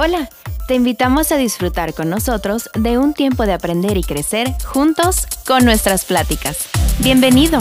Hola, te invitamos a disfrutar con nosotros de un tiempo de aprender y crecer juntos con nuestras pláticas. Bienvenido.